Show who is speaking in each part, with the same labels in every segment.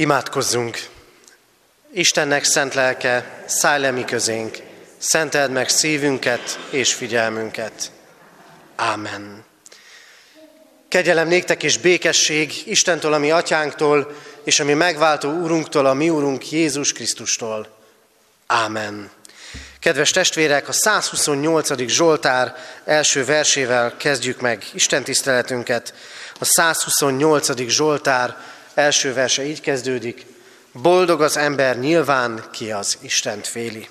Speaker 1: Imádkozzunk! Istennek szent lelke, szállj le mi közénk, szenteld meg szívünket és figyelmünket. Ámen. Kegyelem néktek és békesség Istentől, a mi atyánktól, és a mi megváltó úrunktól, a mi úrunk Jézus Krisztustól. Ámen. Kedves testvérek, a 128. Zsoltár első versével kezdjük meg Isten tiszteletünket. A 128. Zsoltár első verse így kezdődik. Boldog az ember nyilván, ki az Istent féli.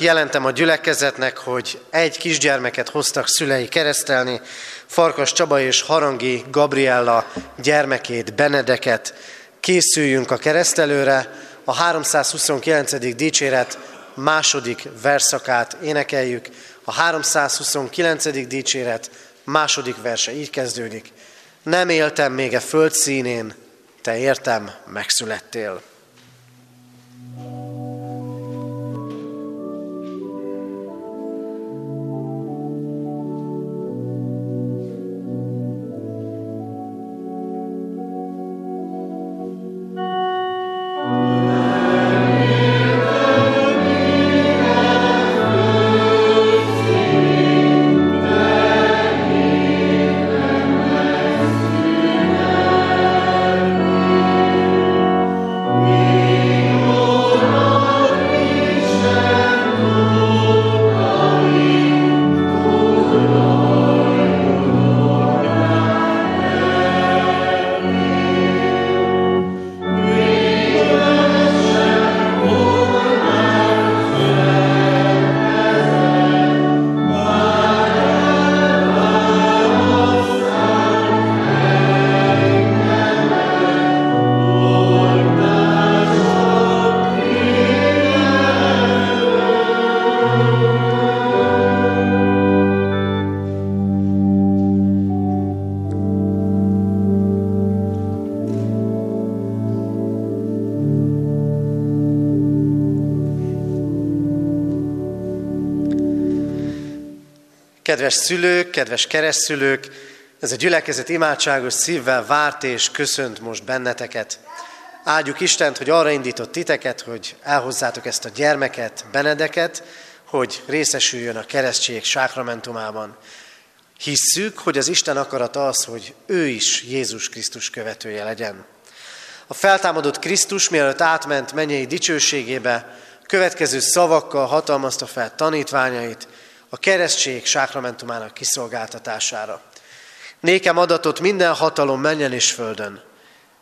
Speaker 1: Jelentem a gyülekezetnek, hogy egy kisgyermeket hoztak szülei keresztelni, Farkas Csaba és Harangi Gabriella gyermekét, Benedeket. Készüljünk a keresztelőre, a 329. dicséret második verszakát énekeljük. A 329. dicséret második verse így kezdődik. Nem éltem még a föld színén, te értem, megszülettél. Kedves szülők, kedves keresztülők, ez a gyülekezet imádságos szívvel várt és köszönt most benneteket. Áldjuk Istent, hogy arra indított titeket, hogy elhozzátok ezt a gyermeket, Benedeket, hogy részesüljön a keresztség sákramentumában. Hisszük, hogy az Isten akarata az, hogy ő is Jézus Krisztus követője legyen. A feltámadott Krisztus, mielőtt átment mennyei dicsőségébe, következő szavakkal hatalmazta fel tanítványait, a keresztség sákramentumának kiszolgáltatására. Nékem adatot minden hatalom menjen és földön.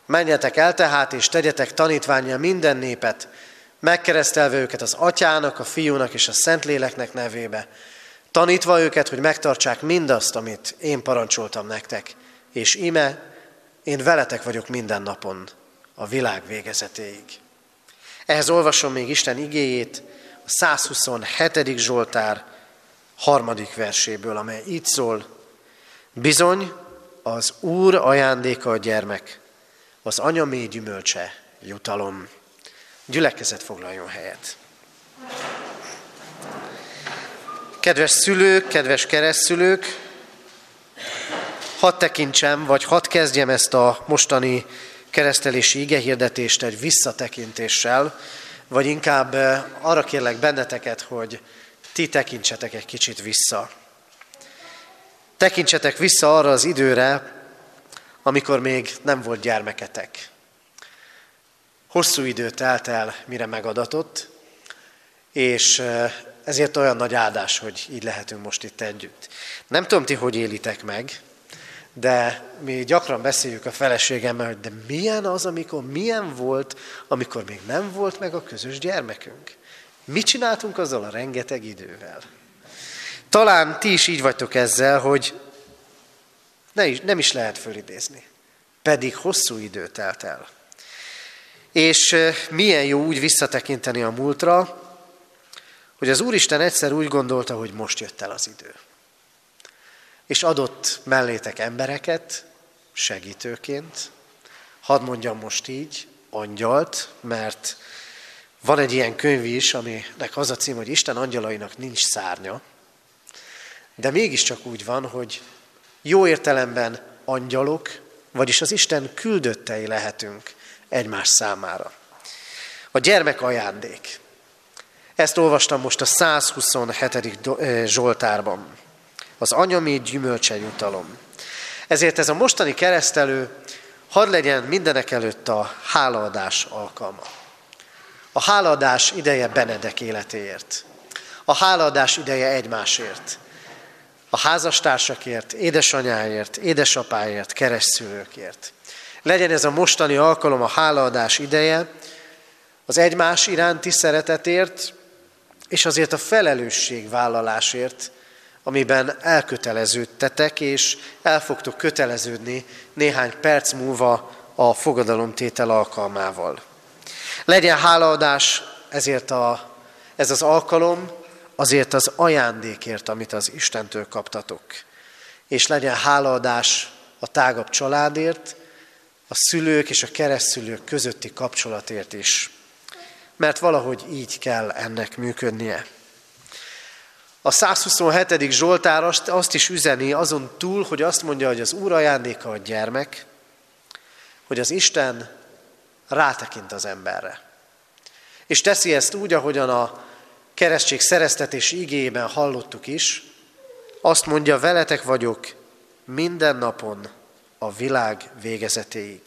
Speaker 1: Menjetek el tehát, és tegyetek tanítványa minden népet, megkeresztelve őket az atyának, a fiúnak és a szentléleknek nevébe, tanítva őket, hogy megtartsák mindazt, amit én parancsoltam nektek. És ime, én veletek vagyok minden napon, a világ végezetéig. Ehhez olvasom még Isten igéjét, a 127. Zsoltár, harmadik verséből, amely így szól, bizony az Úr ajándéka a gyermek, az anya mély gyümölcse jutalom. Gyülekezet foglaljon helyet. Kedves szülők, kedves keresztülők, hadd tekintsem, vagy hadd kezdjem ezt a mostani keresztelési igehirdetést egy visszatekintéssel, vagy inkább eh, arra kérlek benneteket, hogy ti tekintsetek egy kicsit vissza. Tekintsetek vissza arra az időre, amikor még nem volt gyermeketek. Hosszú idő telt el, mire megadatott, és ezért olyan nagy áldás, hogy így lehetünk most itt együtt. Nem tudom ti, hogy élitek meg, de mi gyakran beszéljük a feleségemmel, hogy de milyen az, amikor milyen volt, amikor még nem volt meg a közös gyermekünk. Mit csináltunk azzal a rengeteg idővel? Talán ti is így vagytok ezzel, hogy ne is, nem is lehet fölidézni. Pedig hosszú idő telt el. És milyen jó úgy visszatekinteni a múltra, hogy az Úristen egyszer úgy gondolta, hogy most jött el az idő. És adott mellétek embereket, segítőként, hadd mondjam most így, angyalt, mert van egy ilyen könyv is, aminek az a cím, hogy Isten angyalainak nincs szárnya, de mégiscsak úgy van, hogy jó értelemben angyalok, vagyis az Isten küldöttei lehetünk egymás számára. A gyermek ajándék. Ezt olvastam most a 127. Zsoltárban. Az anyami gyümölcse jutalom. Ezért ez a mostani keresztelő hadd legyen mindenek előtt a hálaadás alkalma. A hálaadás ideje Benedek életéért. A hálaadás ideje egymásért. A házastársakért, édesanyáért, édesapáért, keresztülőkért. Legyen ez a mostani alkalom a hálaadás ideje, az egymás iránti szeretetért, és azért a felelősségvállalásért, amiben elköteleződtetek, és el fogtok köteleződni néhány perc múlva a fogadalomtétel alkalmával. Legyen hálaadás ezért a, ez az alkalom, azért az ajándékért, amit az Istentől kaptatok. És legyen hálaadás a tágabb családért, a szülők és a keresztszülők közötti kapcsolatért is mert valahogy így kell ennek működnie. A 127. Zsoltár azt is üzeni azon túl, hogy azt mondja, hogy az Úr ajándéka a gyermek, hogy az Isten rátekint az emberre. És teszi ezt úgy, ahogyan a keresztség szereztetés igében hallottuk is, azt mondja, veletek vagyok minden napon a világ végezetéig.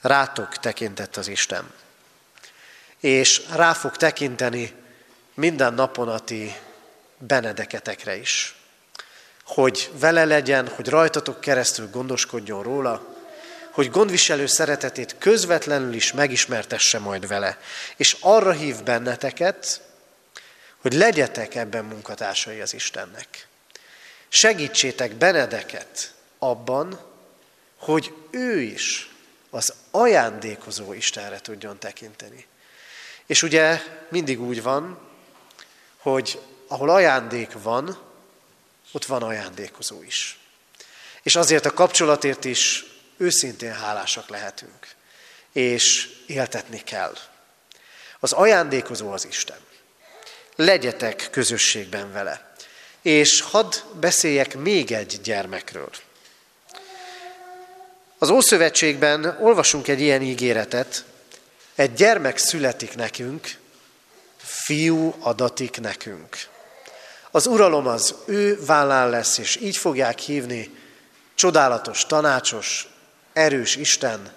Speaker 1: Rátok tekintett az Isten és rá fog tekinteni minden napon a ti benedeketekre is. Hogy vele legyen, hogy rajtatok keresztül gondoskodjon róla, hogy gondviselő szeretetét közvetlenül is megismertesse majd vele. És arra hív benneteket, hogy legyetek ebben munkatársai az Istennek. Segítsétek Benedeket abban, hogy ő is az ajándékozó Istenre tudjon tekinteni. És ugye mindig úgy van, hogy ahol ajándék van, ott van ajándékozó is. És azért a kapcsolatért is őszintén hálásak lehetünk. És éltetni kell. Az ajándékozó az Isten. Legyetek közösségben vele. És hadd beszéljek még egy gyermekről. Az Ószövetségben olvasunk egy ilyen ígéretet, egy gyermek születik nekünk, fiú adatik nekünk. Az uralom az ő vállán lesz, és így fogják hívni csodálatos, tanácsos, erős Isten,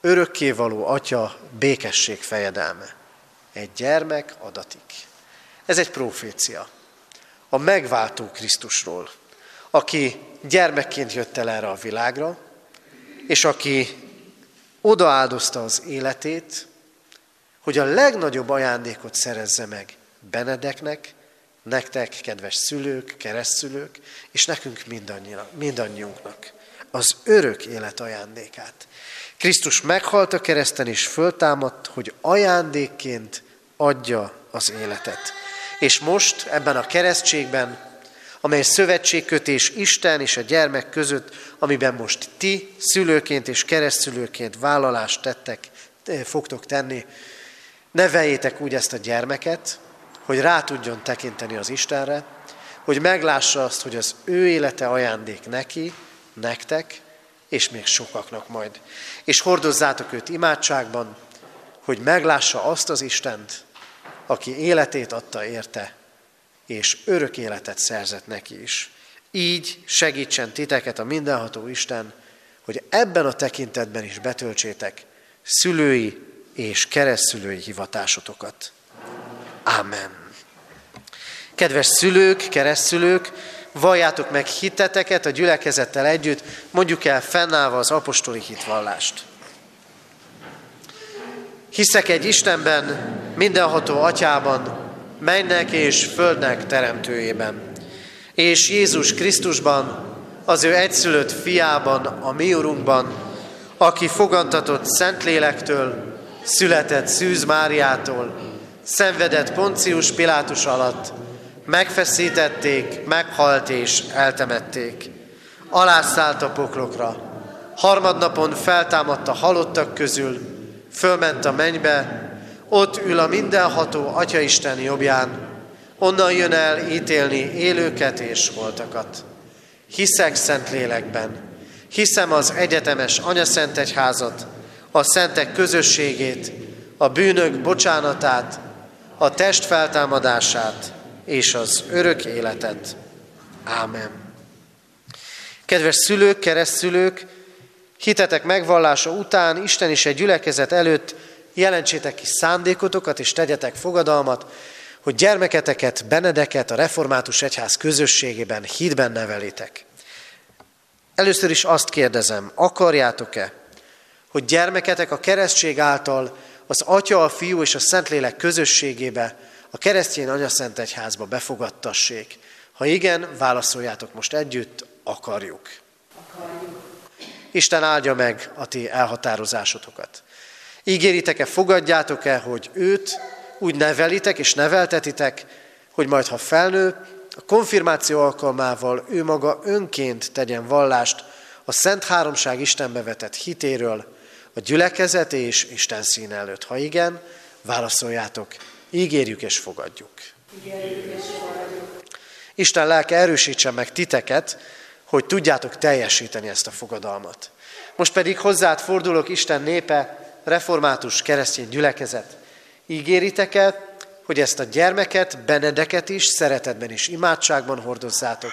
Speaker 1: örökkévaló Atya, békesség fejedelme. Egy gyermek adatik. Ez egy profécia. A megváltó Krisztusról, aki gyermekként jött el erre a világra, és aki odaáldozta az életét, hogy a legnagyobb ajándékot szerezze meg Benedeknek, nektek, kedves szülők, keresztszülők, és nekünk mindannyiunknak az örök élet ajándékát. Krisztus meghalt a kereszten és föltámadt, hogy ajándékként adja az életet. És most ebben a keresztségben, amely szövetségkötés Isten és a gyermek között, amiben most ti szülőként és keresztszülőként vállalást tettek, fogtok tenni, Neveljétek úgy ezt a gyermeket, hogy rá tudjon tekinteni az Istenre, hogy meglássa azt, hogy az ő élete ajándék neki, nektek, és még sokaknak majd. És hordozzátok őt imádságban, hogy meglássa azt az Istent, aki életét adta érte, és örök életet szerzett neki is. Így segítsen titeket a mindenható Isten, hogy ebben a tekintetben is betöltsétek szülői és keresztszülői hivatásotokat. Amen. Kedves szülők, keresztszülők, valljátok meg hiteteket a gyülekezettel együtt, mondjuk el fennállva az apostoli hitvallást. Hiszek egy Istenben, mindenható atyában, mennek és földnek teremtőjében, és Jézus Krisztusban, az ő egyszülött fiában, a mi urunkban, aki fogantatott Szentlélektől, született Szűz Máriától, szenvedett Poncius Pilátus alatt, megfeszítették, meghalt és eltemették. Alászállt a poklokra, harmadnapon feltámadt a halottak közül, fölment a mennybe, ott ül a mindenható Atyaisten jobbján, onnan jön el ítélni élőket és holtakat. Hiszek szent lélekben, hiszem az egyetemes anyaszent egyházat, a szentek közösségét, a bűnök bocsánatát, a test feltámadását és az örök életet. Ámen. Kedves szülők, keresztszülők, hitetek megvallása után Isten is egy gyülekezet előtt jelentsétek ki szándékotokat és tegyetek fogadalmat, hogy gyermeketeket, Benedeket a református egyház közösségében, hídben nevelitek. Először is azt kérdezem, akarjátok-e, hogy gyermeketek a keresztség által az Atya, a Fiú és a Szentlélek közösségébe, a keresztény anyaszent egyházba befogadtassék? Ha igen, válaszoljátok most együtt, akarjuk. akarjuk. Isten áldja meg a ti elhatározásotokat. Ígéritek-e, fogadjátok-e, hogy őt úgy nevelitek és neveltetitek, hogy majd ha felnő, a konfirmáció alkalmával ő maga önként tegyen vallást a Szent Háromság Istenbe vetett hitéről, a gyülekezet és Isten szín előtt. Ha igen, válaszoljátok, ígérjük és fogadjuk. Isten lelke erősítsen meg titeket, hogy tudjátok teljesíteni ezt a fogadalmat. Most pedig hozzád fordulok, Isten népe, református keresztény gyülekezet. Ígéritek-e, hogy ezt a gyermeket, Benedeket is szeretetben és imádságban hordozzátok,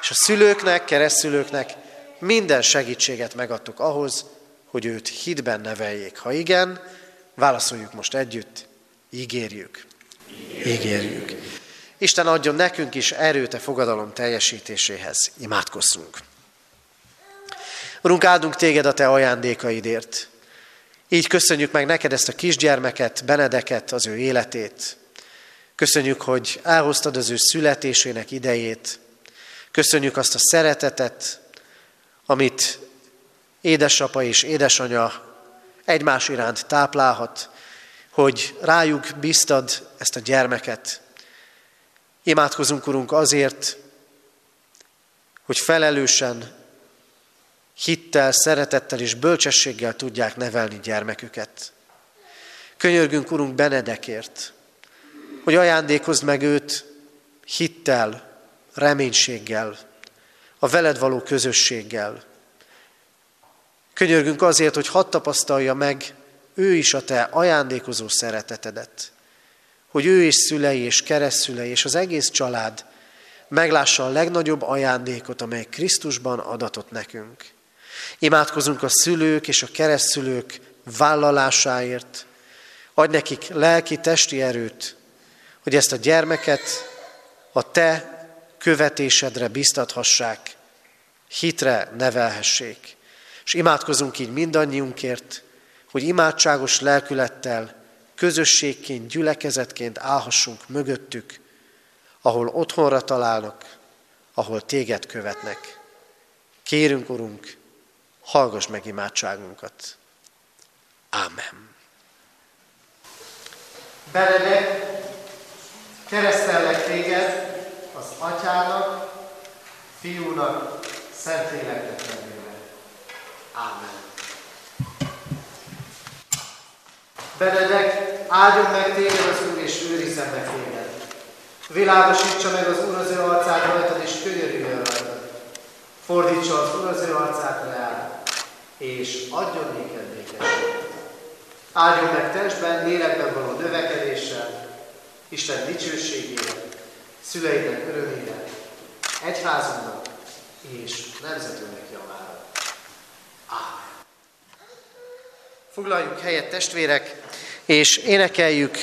Speaker 1: és a szülőknek, keresztülőknek minden segítséget megadtuk ahhoz, hogy őt hitben neveljék. Ha igen, válaszoljuk most együtt, ígérjük. Ígérjük. Isten adjon nekünk is erőt a fogadalom teljesítéséhez. Imádkozzunk. Urunk, áldunk téged a te ajándékaidért. Így köszönjük meg neked ezt a kisgyermeket, Benedeket, az ő életét. Köszönjük, hogy elhoztad az ő születésének idejét. Köszönjük azt a szeretetet, amit édesapa és édesanya egymás iránt táplálhat, hogy rájuk biztad ezt a gyermeket. Imádkozunk, Urunk, azért, hogy felelősen hittel, szeretettel és bölcsességgel tudják nevelni gyermeküket. Könyörgünk, Urunk, Benedekért, hogy ajándékozd meg őt hittel, reménységgel, a veled való közösséggel. Könyörgünk azért, hogy hadd tapasztalja meg ő is a te ajándékozó szeretetedet, hogy ő és szülei és keresztszülei és az egész család meglássa a legnagyobb ajándékot, amely Krisztusban adatott nekünk. Imádkozunk a szülők és a keresztszülők vállalásáért. Adj nekik lelki, testi erőt, hogy ezt a gyermeket a te követésedre biztathassák, hitre nevelhessék. És imádkozunk így mindannyiunkért, hogy imádságos lelkülettel, közösségként, gyülekezetként állhassunk mögöttük, ahol otthonra találnak, ahol téged követnek. Kérünk, Urunk, hallgass meg imádságunkat. Ámen. Benedek, keresztellek téged az Atyának, Fiúnak, Szentléleknek nevében. Ámen. Benedek, áldjon meg téged az Úr, és őrizzen meg téged. Világosítsa meg az Úr az ő arcát rajtad, és könyörüljön rajtad Fordítsa az Úr az ő arcát rá, és adjon néked békességet. Áldjon meg testben, lélekben való növekedéssel, Isten dicsőségére, szüleidnek örömére, egyházunknak és nemzetünknek javára. Ámen. Foglaljunk helyet testvérek, és énekeljük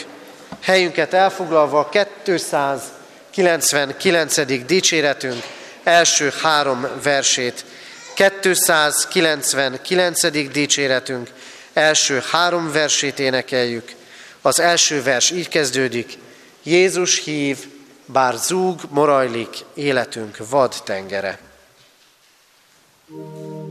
Speaker 1: helyünket elfoglalva a 299. dicséretünk első három versét. 299. dicséretünk első három versét énekeljük. Az első vers így kezdődik. Jézus hív, bár zúg, morajlik életünk vad tengere. thank you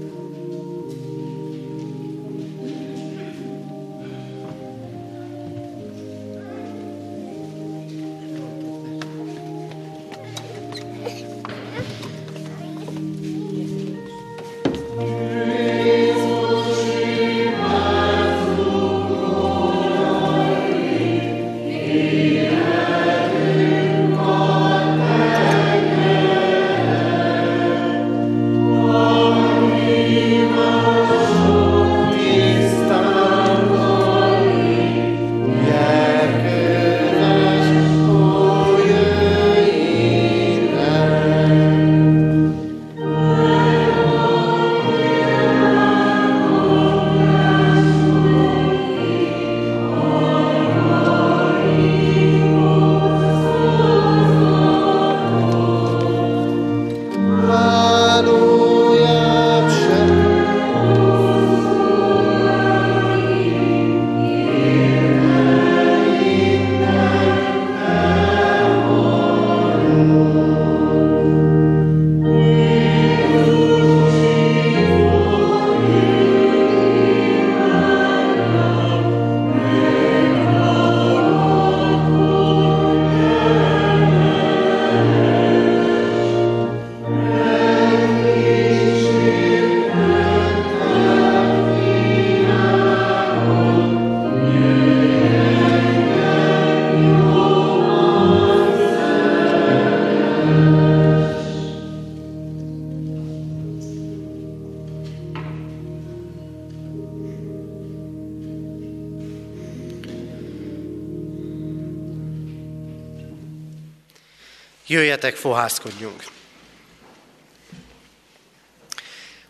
Speaker 1: Jöjjetek, fohászkodjunk!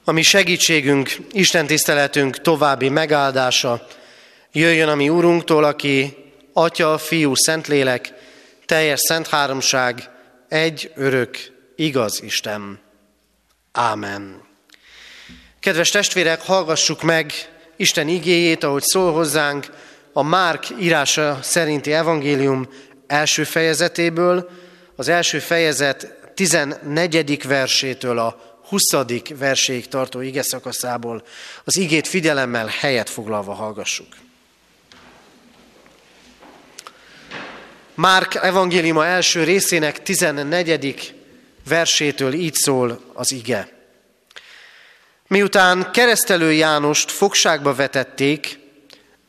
Speaker 1: A mi segítségünk, Isten tiszteletünk további megáldása jöjjön a mi Úrunktól, aki Atya, Fiú, Szentlélek, teljes szent háromság, egy örök, igaz Isten. Ámen. Kedves testvérek, hallgassuk meg Isten igéjét, ahogy szól hozzánk a Márk írása szerinti evangélium első fejezetéből, az első fejezet 14. versétől a 20. verséig tartó ige szakaszából az igét figyelemmel helyet foglalva hallgassuk. Márk evangéliuma első részének 14. versétől így szól az ige. Miután keresztelő Jánost fogságba vetették,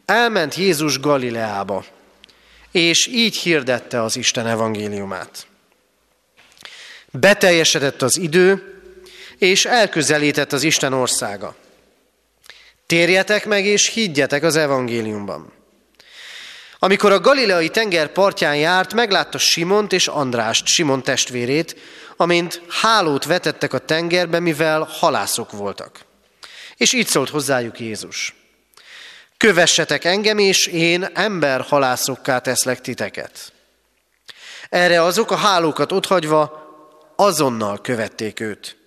Speaker 1: elment Jézus Galileába, és így hirdette az Isten evangéliumát. Beteljesedett az idő, és elközelített az Isten országa. Térjetek meg és higgyetek az evangéliumban. Amikor a galileai tenger partján járt, meglátta Simont és Andrást, Simon testvérét, amint hálót vetettek a tengerbe, mivel halászok voltak. És így szólt hozzájuk Jézus. Kövessetek engem, és én ember halászokká teszlek titeket. Erre azok a hálókat otthagyva azonnal követték őt.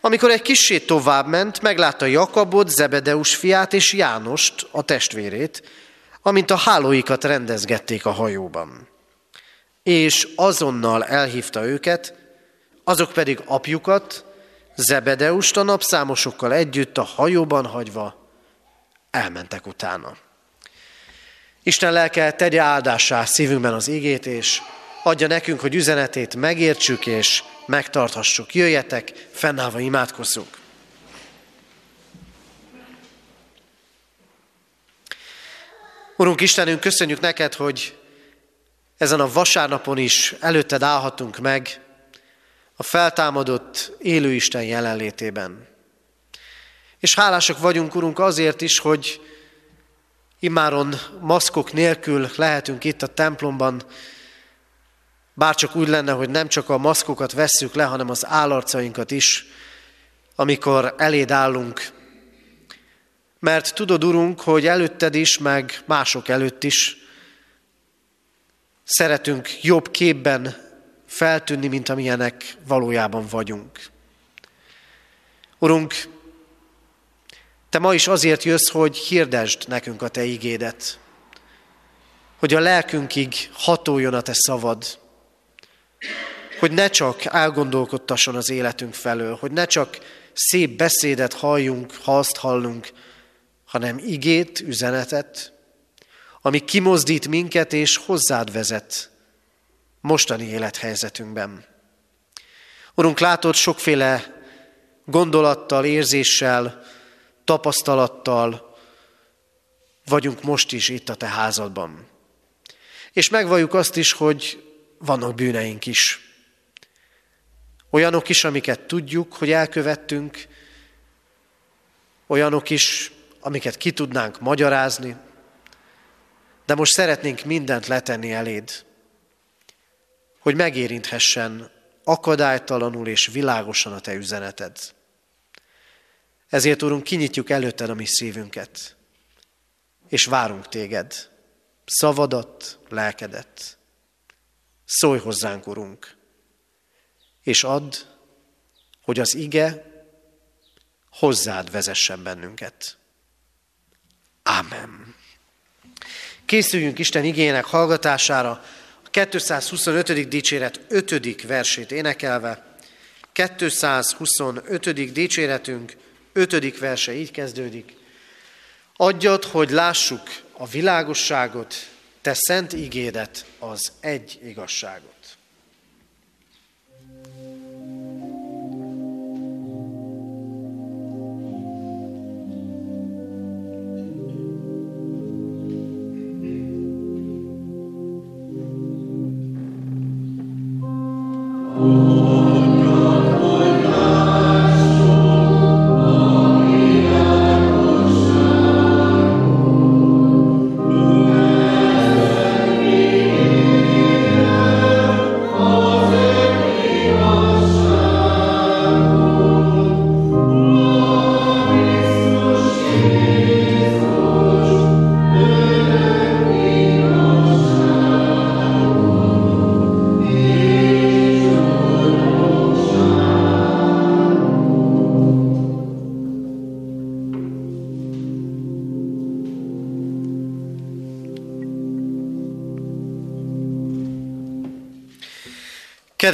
Speaker 1: Amikor egy kissé tovább ment, meglátta Jakabot, Zebedeus fiát és Jánost, a testvérét, amint a hálóikat rendezgették a hajóban. És azonnal elhívta őket, azok pedig apjukat, Zebedeust a napszámosokkal együtt a hajóban hagyva elmentek utána. Isten lelke tegye áldássá szívünkben az igét, és adja nekünk, hogy üzenetét megértsük és megtarthassuk. Jöjjetek, fennállva imádkozzunk. Urunk Istenünk, köszönjük neked, hogy ezen a vasárnapon is előtted állhatunk meg, a feltámadott élő Isten jelenlétében. És hálásak vagyunk, Urunk, azért is, hogy immáron maszkok nélkül lehetünk itt a templomban, bárcsak úgy lenne, hogy nem csak a maszkokat vesszük le, hanem az állarcainkat is, amikor eléd állunk. Mert tudod, Urunk, hogy előtted is, meg mások előtt is szeretünk jobb képben feltűnni, mint amilyenek valójában vagyunk. Urunk, te ma is azért jössz, hogy hirdesd nekünk a te igédet, hogy a lelkünkig hatoljon a te szavad, hogy ne csak elgondolkodtasson az életünk felől, hogy ne csak szép beszédet halljunk, ha azt hallunk, hanem igét, üzenetet, ami kimozdít minket és hozzád vezet mostani élethelyzetünkben. Urunk, látod, sokféle gondolattal, érzéssel, tapasztalattal vagyunk most is itt a Te házadban. És megvalljuk azt is, hogy vannak bűneink is. Olyanok is, amiket tudjuk, hogy elkövettünk, olyanok is, amiket ki tudnánk magyarázni, de most szeretnénk mindent letenni eléd, hogy megérinthessen akadálytalanul és világosan a Te üzeneted. Ezért, Úrunk, kinyitjuk előtted a mi szívünket, és várunk Téged, szavadat, lelkedet. Szólj hozzánk, Urunk, és add, hogy az ige hozzád vezessen bennünket. Amen. Készüljünk Isten igének hallgatására, a 225. dicséret 5. versét énekelve. 225. dicséretünk 5. verse így kezdődik. Adjad, hogy lássuk a világosságot, te szent igédet, az egy igazságot.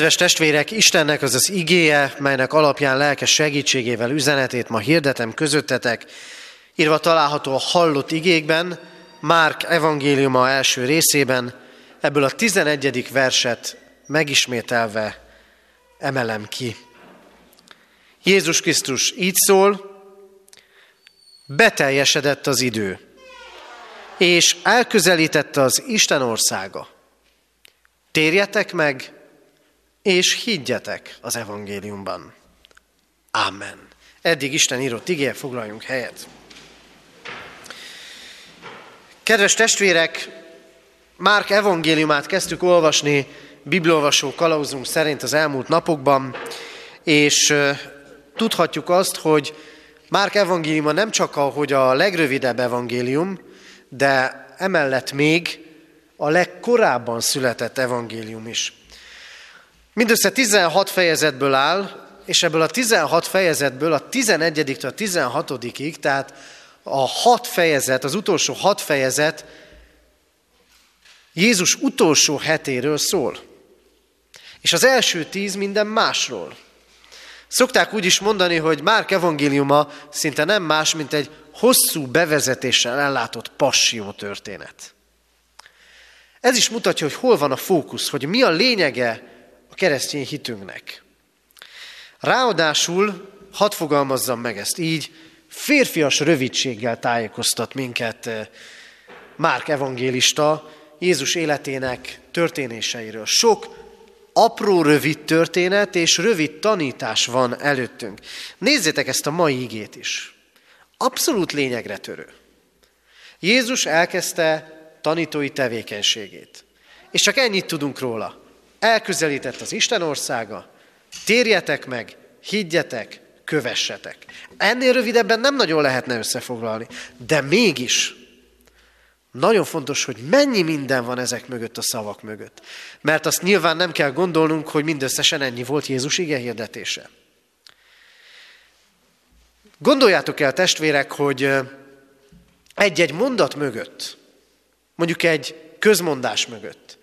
Speaker 1: Kedves testvérek, Istennek az az igéje, melynek alapján lelkes segítségével üzenetét ma hirdetem közöttetek, írva található a hallott igékben, Márk evangéliuma első részében, ebből a 11. verset megismételve emelem ki. Jézus Krisztus így szól, beteljesedett az idő, és elközelítette az Isten országa. Térjetek meg, és higgyetek az evangéliumban. Amen. Eddig Isten írott igény, foglaljunk helyet. Kedves testvérek, Márk evangéliumát kezdtük olvasni bibliolvasó kalauzunk szerint az elmúlt napokban, és tudhatjuk azt, hogy Márk evangéliuma nem csak a, hogy a legrövidebb evangélium, de emellett még a legkorábban született evangélium is. Mindössze 16 fejezetből áll, és ebből a 16 fejezetből a 11 a 16-ig, tehát a hat fejezet, az utolsó hat fejezet Jézus utolsó hetéről szól. És az első tíz minden másról. Szokták úgy is mondani, hogy Márk evangéliuma szinte nem más, mint egy hosszú bevezetéssel ellátott passió történet. Ez is mutatja, hogy hol van a fókusz, hogy mi a lényege keresztény hitünknek. Ráadásul, hadd fogalmazzam meg ezt így, férfias rövidséggel tájékoztat minket eh, Márk evangélista Jézus életének történéseiről. Sok apró, rövid történet és rövid tanítás van előttünk. Nézzétek ezt a mai igét is. Abszolút lényegre törő. Jézus elkezdte tanítói tevékenységét. És csak ennyit tudunk róla. Elközelített az Isten országa, térjetek meg, higgyetek, kövessetek. Ennél rövidebben nem nagyon lehetne összefoglalni, de mégis nagyon fontos, hogy mennyi minden van ezek mögött a szavak mögött. Mert azt nyilván nem kell gondolnunk, hogy mindösszesen ennyi volt Jézus ige hirdetése. Gondoljátok el, testvérek, hogy egy-egy mondat mögött, mondjuk egy közmondás mögött,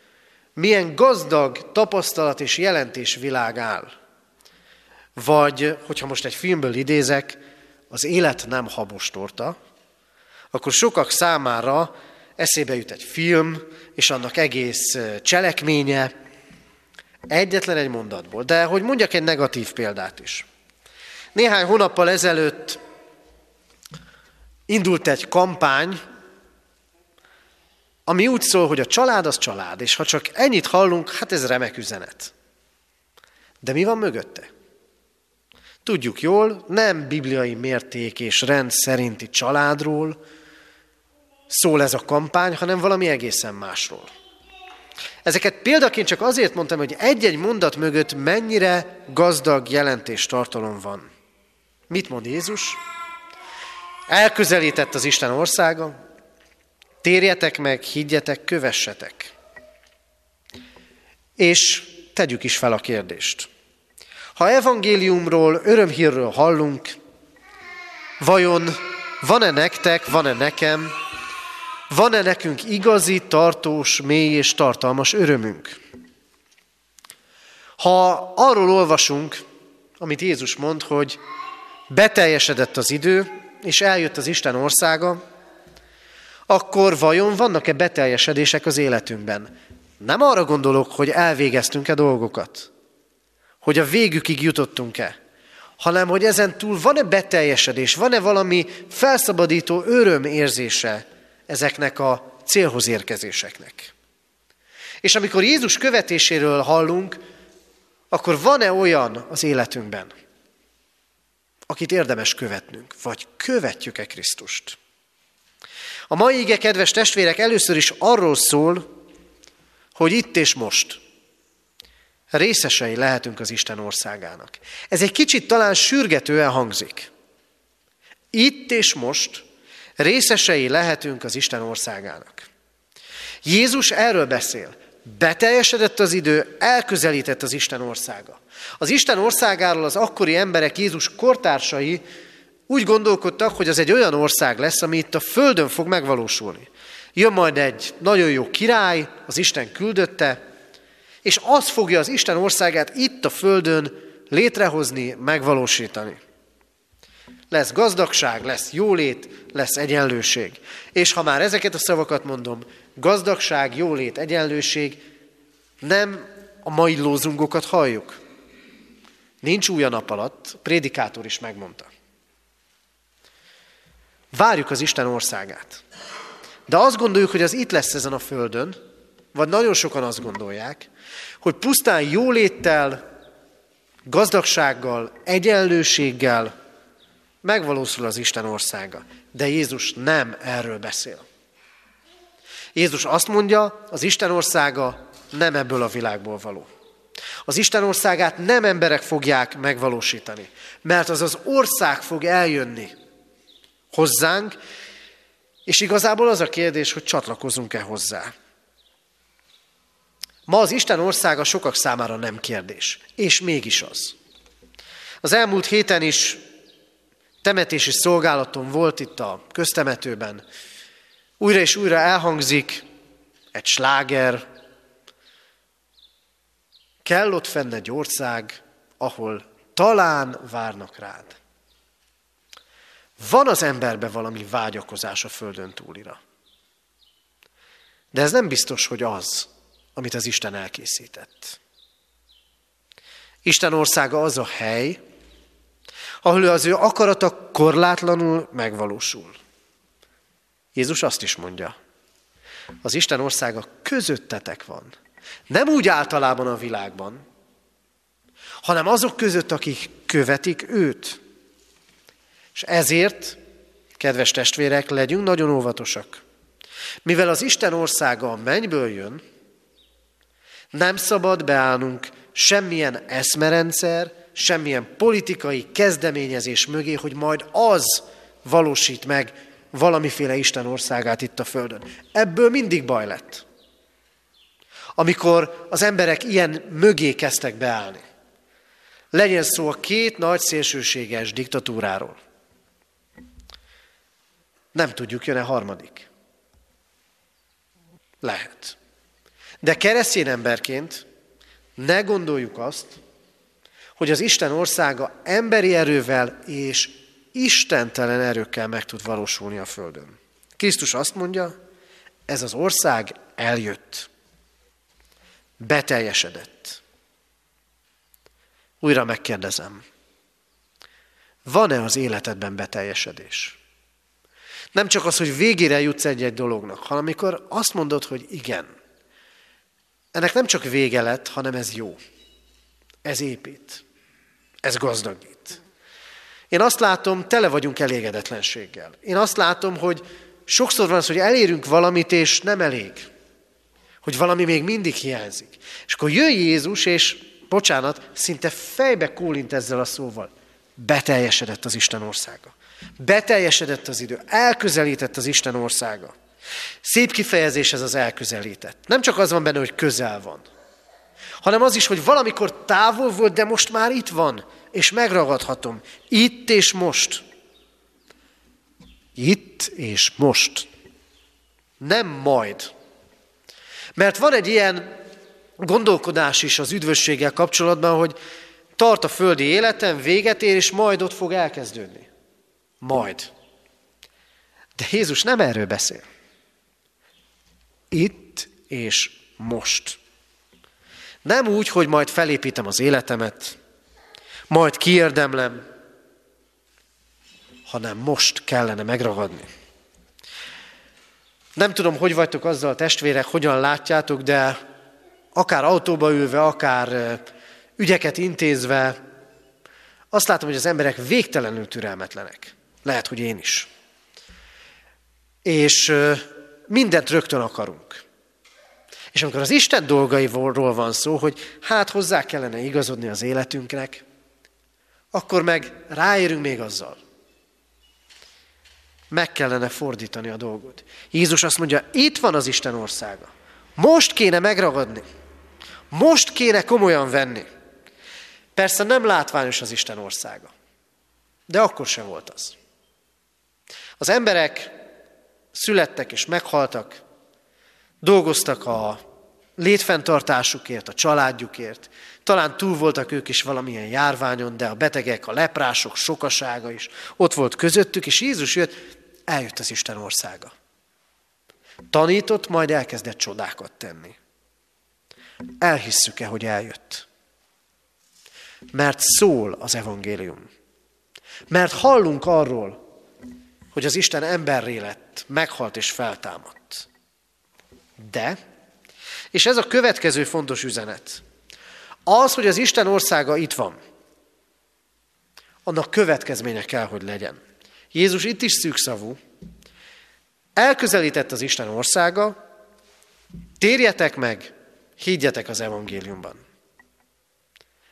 Speaker 1: milyen gazdag tapasztalat és jelentés világ áll. Vagy, hogyha most egy filmből idézek, az élet nem habostorta, akkor sokak számára eszébe jut egy film, és annak egész cselekménye, egyetlen egy mondatból. De hogy mondjak egy negatív példát is. Néhány hónappal ezelőtt indult egy kampány, ami úgy szól, hogy a család az család, és ha csak ennyit hallunk, hát ez remek üzenet. De mi van mögötte? Tudjuk jól, nem bibliai mérték és rend szerinti családról szól ez a kampány, hanem valami egészen másról. Ezeket példaként csak azért mondtam, hogy egy-egy mondat mögött mennyire gazdag jelentés tartalom van. Mit mond Jézus? Elközelített az Isten országa, térjetek meg, higgyetek, kövessetek. És tegyük is fel a kérdést. Ha evangéliumról, örömhírről hallunk, vajon van-e nektek, van-e nekem, van-e nekünk igazi, tartós, mély és tartalmas örömünk? Ha arról olvasunk, amit Jézus mond, hogy beteljesedett az idő, és eljött az Isten országa, akkor vajon vannak-e beteljesedések az életünkben? Nem arra gondolok, hogy elvégeztünk-e dolgokat, hogy a végükig jutottunk-e, hanem hogy ezen túl van-e beteljesedés, van-e valami felszabadító öröm érzése ezeknek a célhoz érkezéseknek. És amikor Jézus követéséről hallunk, akkor van-e olyan az életünkben, akit érdemes követnünk, vagy követjük-e Krisztust? A mai ige, kedves testvérek, először is arról szól, hogy itt és most részesei lehetünk az Isten országának. Ez egy kicsit talán sürgetően hangzik. Itt és most részesei lehetünk az Isten országának. Jézus erről beszél. Beteljesedett az idő, elközelített az Isten országa. Az Isten országáról az akkori emberek, Jézus kortársai úgy gondolkodtak, hogy az egy olyan ország lesz, ami itt a Földön fog megvalósulni. Jön majd egy nagyon jó király, az Isten küldötte, és az fogja az Isten országát itt a Földön létrehozni, megvalósítani. Lesz gazdagság, lesz jólét, lesz egyenlőség. És ha már ezeket a szavakat mondom, gazdagság, jólét, egyenlőség, nem a mai lózungokat halljuk. Nincs új a nap alatt, prédikátor is megmondta. Várjuk az Isten országát. De azt gondoljuk, hogy az itt lesz ezen a földön, vagy nagyon sokan azt gondolják, hogy pusztán jóléttel, gazdagsággal, egyenlőséggel megvalósul az Isten országa. De Jézus nem erről beszél. Jézus azt mondja, az Isten országa nem ebből a világból való. Az Isten országát nem emberek fogják megvalósítani, mert az az ország fog eljönni hozzánk, és igazából az a kérdés, hogy csatlakozunk-e hozzá. Ma az Isten országa sokak számára nem kérdés, és mégis az. Az elmúlt héten is temetési szolgálaton volt itt a köztemetőben. Újra és újra elhangzik egy sláger. Kell ott fenn egy ország, ahol talán várnak rád. Van az emberben valami vágyakozás a földön túlira. De ez nem biztos, hogy az, amit az Isten elkészített. Isten országa az a hely, ahol az ő akarata korlátlanul megvalósul. Jézus azt is mondja, az Isten országa közöttetek van. Nem úgy általában a világban, hanem azok között, akik követik őt. És ezért, kedves testvérek, legyünk nagyon óvatosak. Mivel az Isten országa a mennyből jön, nem szabad beállnunk semmilyen eszmerendszer, semmilyen politikai kezdeményezés mögé, hogy majd az valósít meg valamiféle Isten országát itt a Földön. Ebből mindig baj lett. Amikor az emberek ilyen mögé kezdtek beállni. Legyen szó a két nagy szélsőséges diktatúráról. Nem tudjuk, jön-e harmadik. Lehet. De keresztény emberként ne gondoljuk azt, hogy az Isten országa emberi erővel és istentelen erőkkel meg tud valósulni a Földön. Krisztus azt mondja, ez az ország eljött, beteljesedett. Újra megkérdezem, van-e az életedben beteljesedés? Nem csak az, hogy végére jutsz egy-egy dolognak, hanem amikor azt mondod, hogy igen, ennek nem csak vége lett, hanem ez jó. Ez épít. Ez gazdagít. Én azt látom, tele vagyunk elégedetlenséggel. Én azt látom, hogy sokszor van az, hogy elérünk valamit, és nem elég. Hogy valami még mindig hiányzik. És akkor jön Jézus, és bocsánat, szinte fejbe kólint ezzel a szóval. Beteljesedett az Isten országa. Beteljesedett az idő. Elközelített az Isten országa. Szép kifejezés ez az elközelített. Nem csak az van benne, hogy közel van, hanem az is, hogy valamikor távol volt, de most már itt van, és megragadhatom. Itt és most. Itt és most. Nem majd. Mert van egy ilyen gondolkodás is az üdvösséggel kapcsolatban, hogy tart a földi életem, véget ér, és majd ott fog elkezdődni. Majd. De Jézus nem erről beszél. Itt és most. Nem úgy, hogy majd felépítem az életemet, majd kiérdemlem, hanem most kellene megragadni. Nem tudom, hogy vagytok azzal, testvérek, hogyan látjátok, de akár autóba ülve, akár ügyeket intézve, azt látom, hogy az emberek végtelenül türelmetlenek. Lehet, hogy én is. És mindent rögtön akarunk. És amikor az Isten dolgairól van szó, hogy hát hozzá kellene igazodni az életünknek, akkor meg ráérünk még azzal. Meg kellene fordítani a dolgot. Jézus azt mondja, itt van az Isten országa. Most kéne megragadni. Most kéne komolyan venni. Persze nem látványos az Isten országa. De akkor sem volt az. Az emberek születtek és meghaltak, dolgoztak a létfenntartásukért, a családjukért. Talán túl voltak ők is valamilyen járványon, de a betegek, a leprások sokasága is ott volt közöttük, és Jézus jött, eljött az Isten országa. Tanított, majd elkezdett csodákat tenni. Elhisszük-e, hogy eljött? Mert szól az evangélium. Mert hallunk arról, hogy az Isten emberré lett, meghalt és feltámadt. De, és ez a következő fontos üzenet, az, hogy az Isten országa itt van, annak következménye kell, hogy legyen. Jézus itt is szűkszavú, elközelített az Isten országa, térjetek meg, higgyetek az evangéliumban.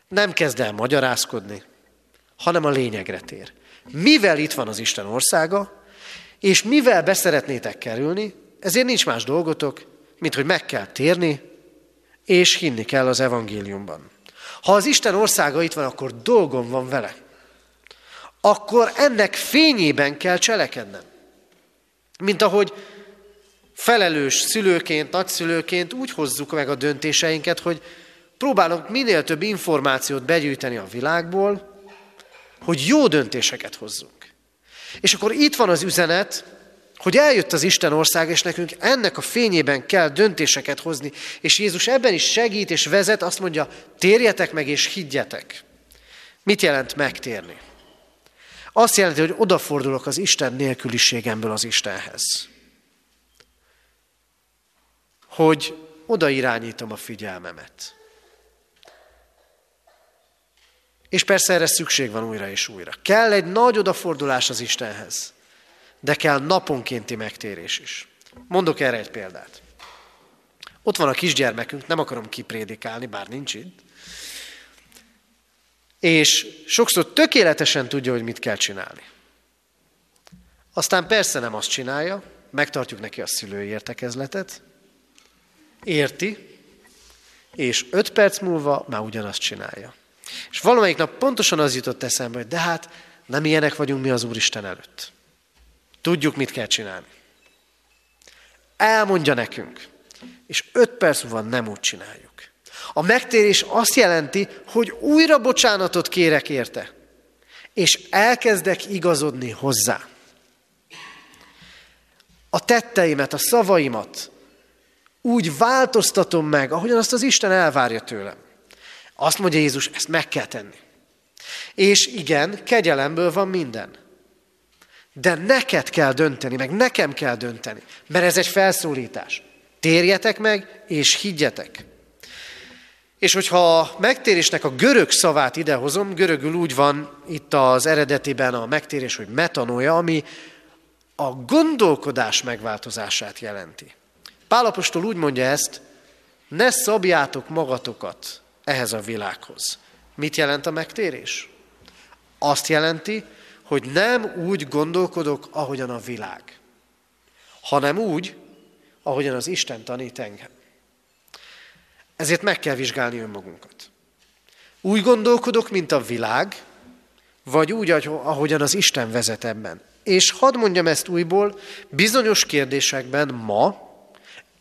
Speaker 1: Nem kezd el magyarázkodni, hanem a lényegre tér. Mivel itt van az Isten országa, és mivel beszeretnétek kerülni, ezért nincs más dolgotok, mint hogy meg kell térni, és hinni kell az evangéliumban. Ha az Isten országa itt van, akkor dolgom van vele. Akkor ennek fényében kell cselekednem. Mint ahogy felelős szülőként, nagyszülőként úgy hozzuk meg a döntéseinket, hogy próbálunk minél több információt begyűjteni a világból, hogy jó döntéseket hozzunk. És akkor itt van az üzenet, hogy eljött az Isten ország, és nekünk ennek a fényében kell döntéseket hozni. És Jézus ebben is segít és vezet, azt mondja, térjetek meg és higgyetek. Mit jelent megtérni? Azt jelenti, hogy odafordulok az Isten nélküliségemből az Istenhez. Hogy oda irányítom a figyelmemet. És persze erre szükség van újra és újra. Kell egy nagy odafordulás az Istenhez, de kell naponkénti megtérés is. Mondok erre egy példát. Ott van a kisgyermekünk, nem akarom kiprédikálni, bár nincs itt, és sokszor tökéletesen tudja, hogy mit kell csinálni. Aztán persze nem azt csinálja, megtartjuk neki a szülői értekezletet, érti, és öt perc múlva már ugyanazt csinálja. És valamelyik nap pontosan az jutott eszembe, hogy de hát nem ilyenek vagyunk mi az Úristen előtt. Tudjuk, mit kell csinálni. Elmondja nekünk, és öt perc múlva nem úgy csináljuk. A megtérés azt jelenti, hogy újra bocsánatot kérek érte, és elkezdek igazodni hozzá. A tetteimet, a szavaimat úgy változtatom meg, ahogyan azt az Isten elvárja tőlem. Azt mondja Jézus, ezt meg kell tenni. És igen, kegyelemből van minden. De neked kell dönteni, meg nekem kell dönteni, mert ez egy felszólítás. Térjetek meg, és higgyetek. És hogyha a megtérésnek a görög szavát idehozom, görögül úgy van itt az eredetiben a megtérés, hogy metanója, ami a gondolkodás megváltozását jelenti. Pálapostól úgy mondja ezt, ne szabjátok magatokat ehhez a világhoz. Mit jelent a megtérés? Azt jelenti, hogy nem úgy gondolkodok, ahogyan a világ, hanem úgy, ahogyan az Isten tanít engem. Ezért meg kell vizsgálni önmagunkat. Úgy gondolkodok, mint a világ, vagy úgy, ahogyan az Isten vezet ebben. És hadd mondjam ezt újból, bizonyos kérdésekben ma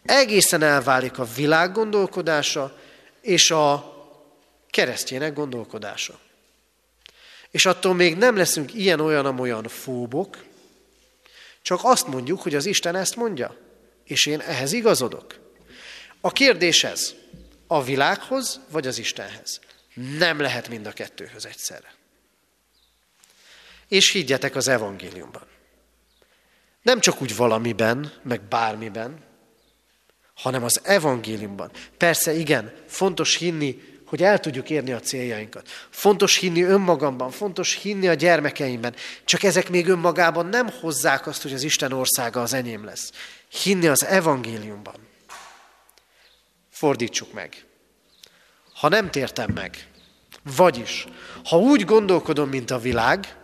Speaker 1: egészen elválik a világ gondolkodása és a keresztjének gondolkodása. És attól még nem leszünk ilyen-olyan-olyan fóbok, csak azt mondjuk, hogy az Isten ezt mondja, és én ehhez igazodok. A kérdés ez, a világhoz vagy az Istenhez. Nem lehet mind a kettőhöz egyszerre. És higgyetek az evangéliumban. Nem csak úgy valamiben, meg bármiben, hanem az evangéliumban. Persze igen, fontos hinni, hogy el tudjuk érni a céljainkat. Fontos hinni önmagamban, fontos hinni a gyermekeimben. Csak ezek még önmagában nem hozzák azt, hogy az Isten országa az enyém lesz. Hinni az evangéliumban. Fordítsuk meg. Ha nem tértem meg, vagyis, ha úgy gondolkodom, mint a világ,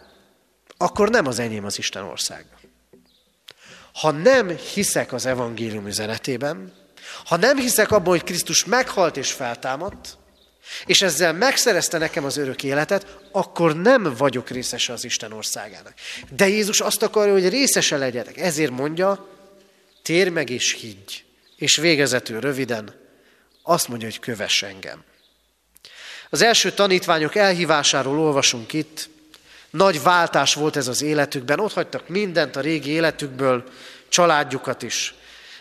Speaker 1: akkor nem az enyém az Isten országa. Ha nem hiszek az evangélium üzenetében, ha nem hiszek abban, hogy Krisztus meghalt és feltámadt, és ezzel megszerezte nekem az örök életet, akkor nem vagyok részese az Isten országának. De Jézus azt akarja, hogy részese legyetek. Ezért mondja, tér meg és higgy. És végezetül röviden azt mondja, hogy kövess engem. Az első tanítványok elhívásáról olvasunk itt. Nagy váltás volt ez az életükben. Ott hagytak mindent a régi életükből, családjukat is.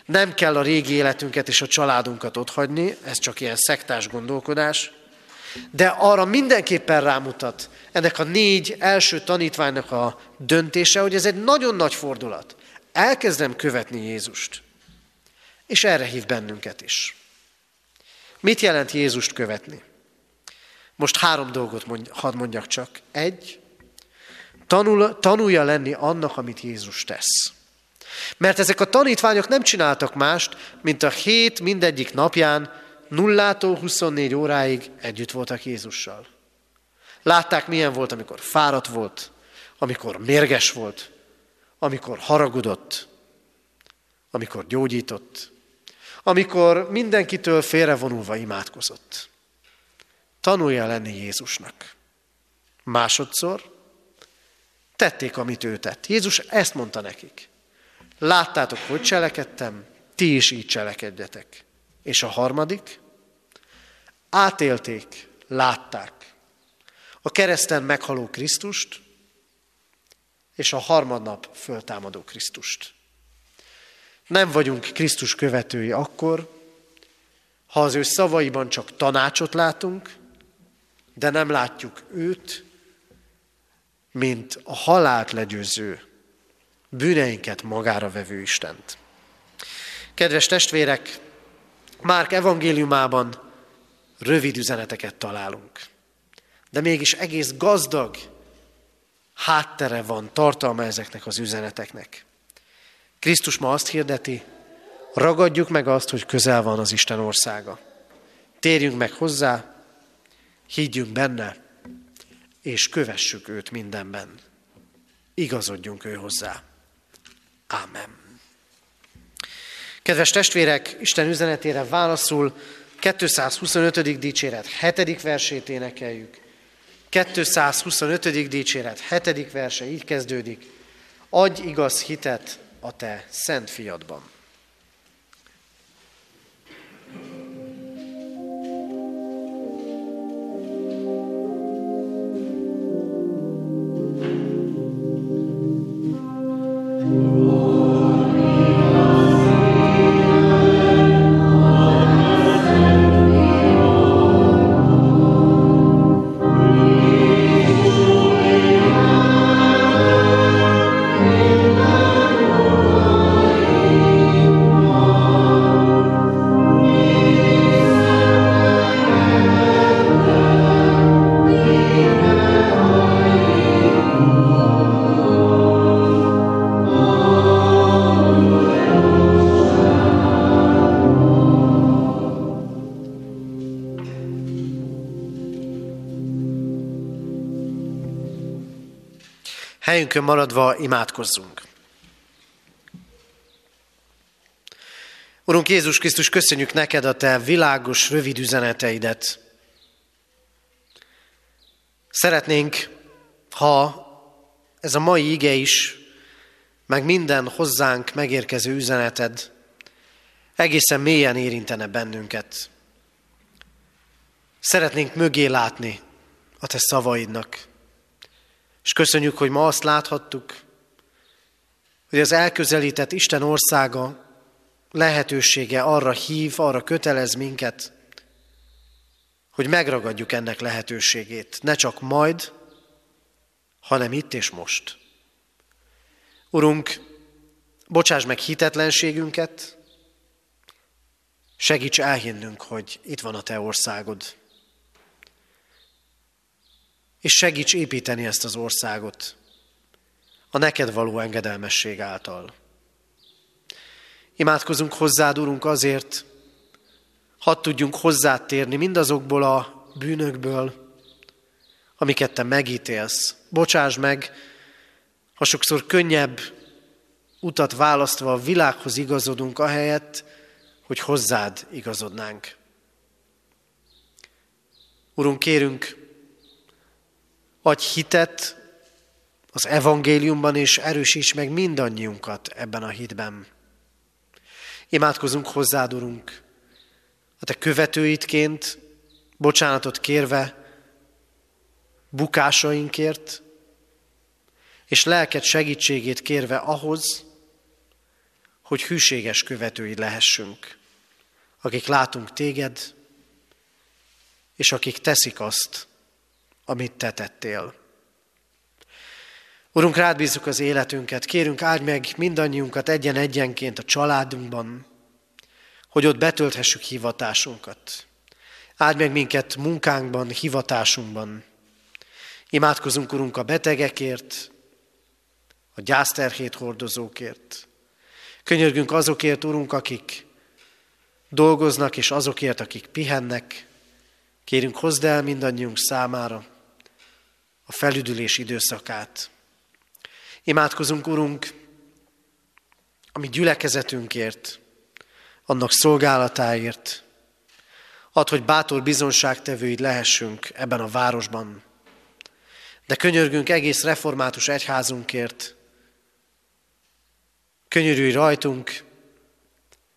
Speaker 1: Nem kell a régi életünket és a családunkat otthagyni, ez csak ilyen szektás gondolkodás. De arra mindenképpen rámutat ennek a négy első tanítványnak a döntése, hogy ez egy nagyon nagy fordulat. Elkezdem követni Jézust. És erre hív bennünket is. Mit jelent Jézust követni? Most három dolgot mondj, hadd mondjak csak. Egy, tanul, tanulja lenni annak, amit Jézus tesz. Mert ezek a tanítványok nem csináltak mást, mint a hét mindegyik napján nullától 24 óráig együtt voltak Jézussal. Látták, milyen volt, amikor fáradt volt, amikor mérges volt, amikor haragudott, amikor gyógyított, amikor mindenkitől félrevonulva imádkozott. Tanulja lenni Jézusnak. Másodszor tették, amit ő tett. Jézus ezt mondta nekik. Láttátok, hogy cselekedtem, ti is így cselekedjetek. És a harmadik, átélték, látták a kereszten meghaló Krisztust, és a harmadnap föltámadó Krisztust. Nem vagyunk Krisztus követői akkor, ha az ő szavaiban csak tanácsot látunk, de nem látjuk őt, mint a halált legyőző, bűneinket magára vevő Istent. Kedves testvérek, Márk evangéliumában rövid üzeneteket találunk. De mégis egész gazdag háttere van, tartalma ezeknek az üzeneteknek. Krisztus ma azt hirdeti, ragadjuk meg azt, hogy közel van az Isten országa. Térjünk meg hozzá, higgyünk benne, és kövessük őt mindenben. Igazodjunk ő hozzá. Ámen. Kedves testvérek, Isten üzenetére válaszul 225. dicséret 7. versét énekeljük. 225. dicséret 7. verse így kezdődik. Adj igaz hitet a te szent fiadban. Helyünkön maradva imádkozzunk. Urunk Jézus Krisztus, köszönjük neked a te világos, rövid üzeneteidet. Szeretnénk, ha ez a mai ige is, meg minden hozzánk megérkező üzeneted egészen mélyen érintene bennünket. Szeretnénk mögé látni a te szavaidnak. És köszönjük, hogy ma azt láthattuk, hogy az elközelített Isten országa lehetősége arra hív, arra kötelez minket, hogy megragadjuk ennek lehetőségét. Ne csak majd, hanem itt és most. Urunk, bocsáss meg hitetlenségünket, segíts elhinnünk, hogy itt van a Te országod és segíts építeni ezt az országot a neked való engedelmesség által. Imádkozunk hozzád, Urunk, azért, hadd tudjunk hozzád térni mindazokból a bűnökből, amiket Te megítélsz. Bocsáss meg, ha sokszor könnyebb utat választva a világhoz igazodunk, ahelyett, hogy hozzád igazodnánk. Urunk, kérünk, Adj hitet az evangéliumban, és erősíts meg mindannyiunkat ebben a hitben. Imádkozunk hozzád, Urunk, a Te követőitként, bocsánatot kérve, bukásainkért, és lelked segítségét kérve ahhoz, hogy hűséges követői lehessünk, akik látunk téged, és akik teszik azt, amit te tettél. Urunk, rád bízzuk az életünket, kérünk áldj meg mindannyiunkat egyen-egyenként a családunkban, hogy ott betölthessük hivatásunkat. Áldj meg minket munkánkban, hivatásunkban. Imádkozunk, Urunk, a betegekért, a gyászterhét hordozókért. Könyörgünk azokért, Urunk, akik dolgoznak, és azokért, akik pihennek. Kérünk, hozd el mindannyiunk számára a felüdülés időszakát. Imádkozunk, Urunk, a mi gyülekezetünkért, annak szolgálatáért. Add, hogy bátor bizonságtevőid lehessünk ebben a városban. De könyörgünk egész református egyházunkért. Könyörülj rajtunk,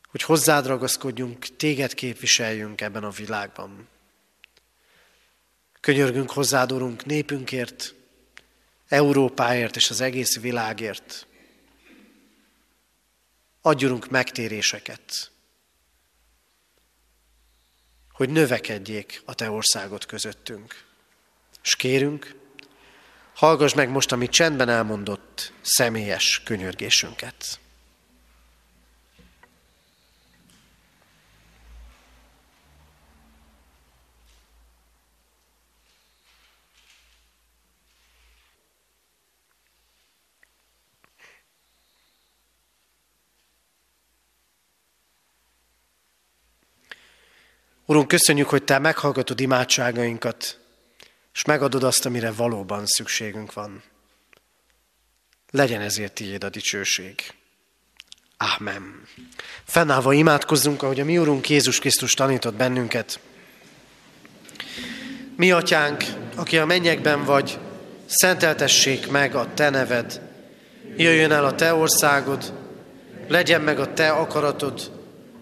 Speaker 1: hogy hozzád ragaszkodjunk, téged képviseljünk ebben a világban. Könyörgünk hozzád, Urunk, népünkért, Európáért és az egész világért. Adjunk megtéréseket, hogy növekedjék a Te országot közöttünk. És kérünk, hallgass meg most, amit csendben elmondott személyes könyörgésünket. Urunk, köszönjük, hogy Te meghallgatod imádságainkat, és megadod azt, amire valóban szükségünk van. Legyen ezért tiéd a dicsőség. Ámen. Fennállva imádkozzunk, ahogy a mi Urunk Jézus Krisztus tanított bennünket. Mi, Atyánk, aki a mennyekben vagy, szenteltessék meg a Te neved. Jöjjön el a Te országod, legyen meg a Te akaratod,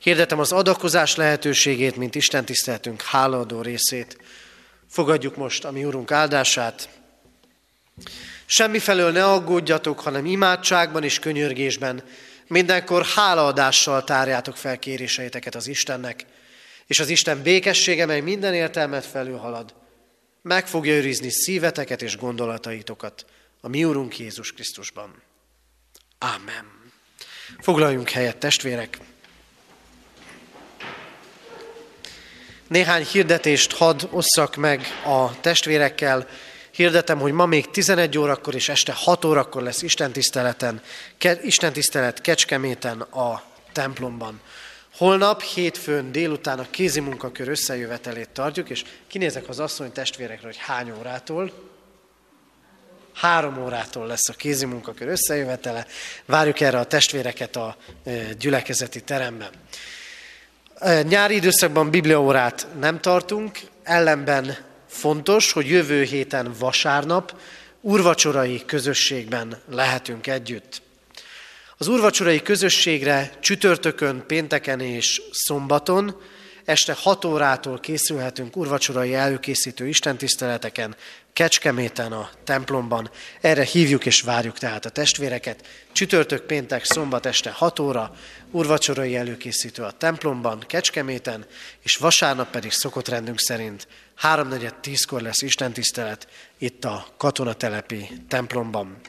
Speaker 1: Hirdetem az adakozás lehetőségét, mint Isten tiszteltünk hálaadó részét. Fogadjuk most a mi Urunk áldását. Semmifelől ne aggódjatok, hanem imádságban és könyörgésben mindenkor hálaadással tárjátok fel kéréseiteket az Istennek, és az Isten békessége, mely minden értelmet felülhalad, meg fogja őrizni szíveteket és gondolataitokat a mi Urunk Jézus Krisztusban. Ámen. Foglaljunk helyet, testvérek! Néhány hirdetést hadd osszak meg a testvérekkel. Hirdetem, hogy ma még 11 órakor és este 6 órakor lesz Isten tiszteleten, Isten tisztelet Kecskeméten a templomban. Holnap, hétfőn délután a kézi munkakör összejövetelét tartjuk, és kinézek az asszony testvérekre, hogy hány órától. Három órától lesz a kézi munkakör összejövetele. Várjuk erre a testvéreket a gyülekezeti teremben. Nyári időszakban bibliaórát nem tartunk, ellenben fontos, hogy jövő héten vasárnap urvacsorai közösségben lehetünk együtt. Az urvacsorai közösségre csütörtökön, pénteken és szombaton este 6 órától készülhetünk urvacsorai előkészítő istentiszteleteken, Kecskeméten a templomban. Erre hívjuk és várjuk tehát a testvéreket. Csütörtök, péntek, szombat este 6 óra, urvacsorai előkészítő a templomban, Kecskeméten, és vasárnap pedig szokott rendünk szerint 3.4.10-kor lesz istentisztelet itt a katonatelepi templomban.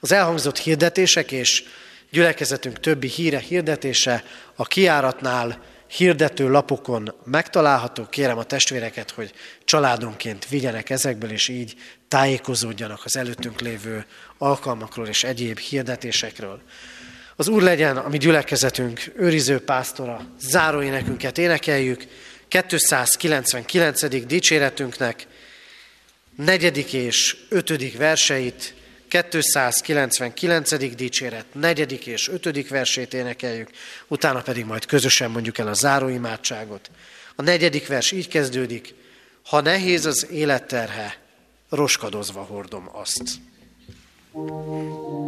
Speaker 1: Az elhangzott hirdetések és gyülekezetünk többi híre hirdetése a kiáratnál hirdető lapokon megtalálható. Kérem a testvéreket, hogy családonként vigyenek ezekből, és így tájékozódjanak az előttünk lévő alkalmakról és egyéb hirdetésekről. Az Úr legyen a mi gyülekezetünk őriző pásztora, záróénekünket énekeljük, 299. dicséretünknek negyedik és ötödik verseit 299. dicséret, negyedik és ötödik versét énekeljük, utána pedig majd közösen mondjuk el a záróimádságot. A negyedik vers így kezdődik, ha nehéz az életterhe, roskadozva hordom azt. thank you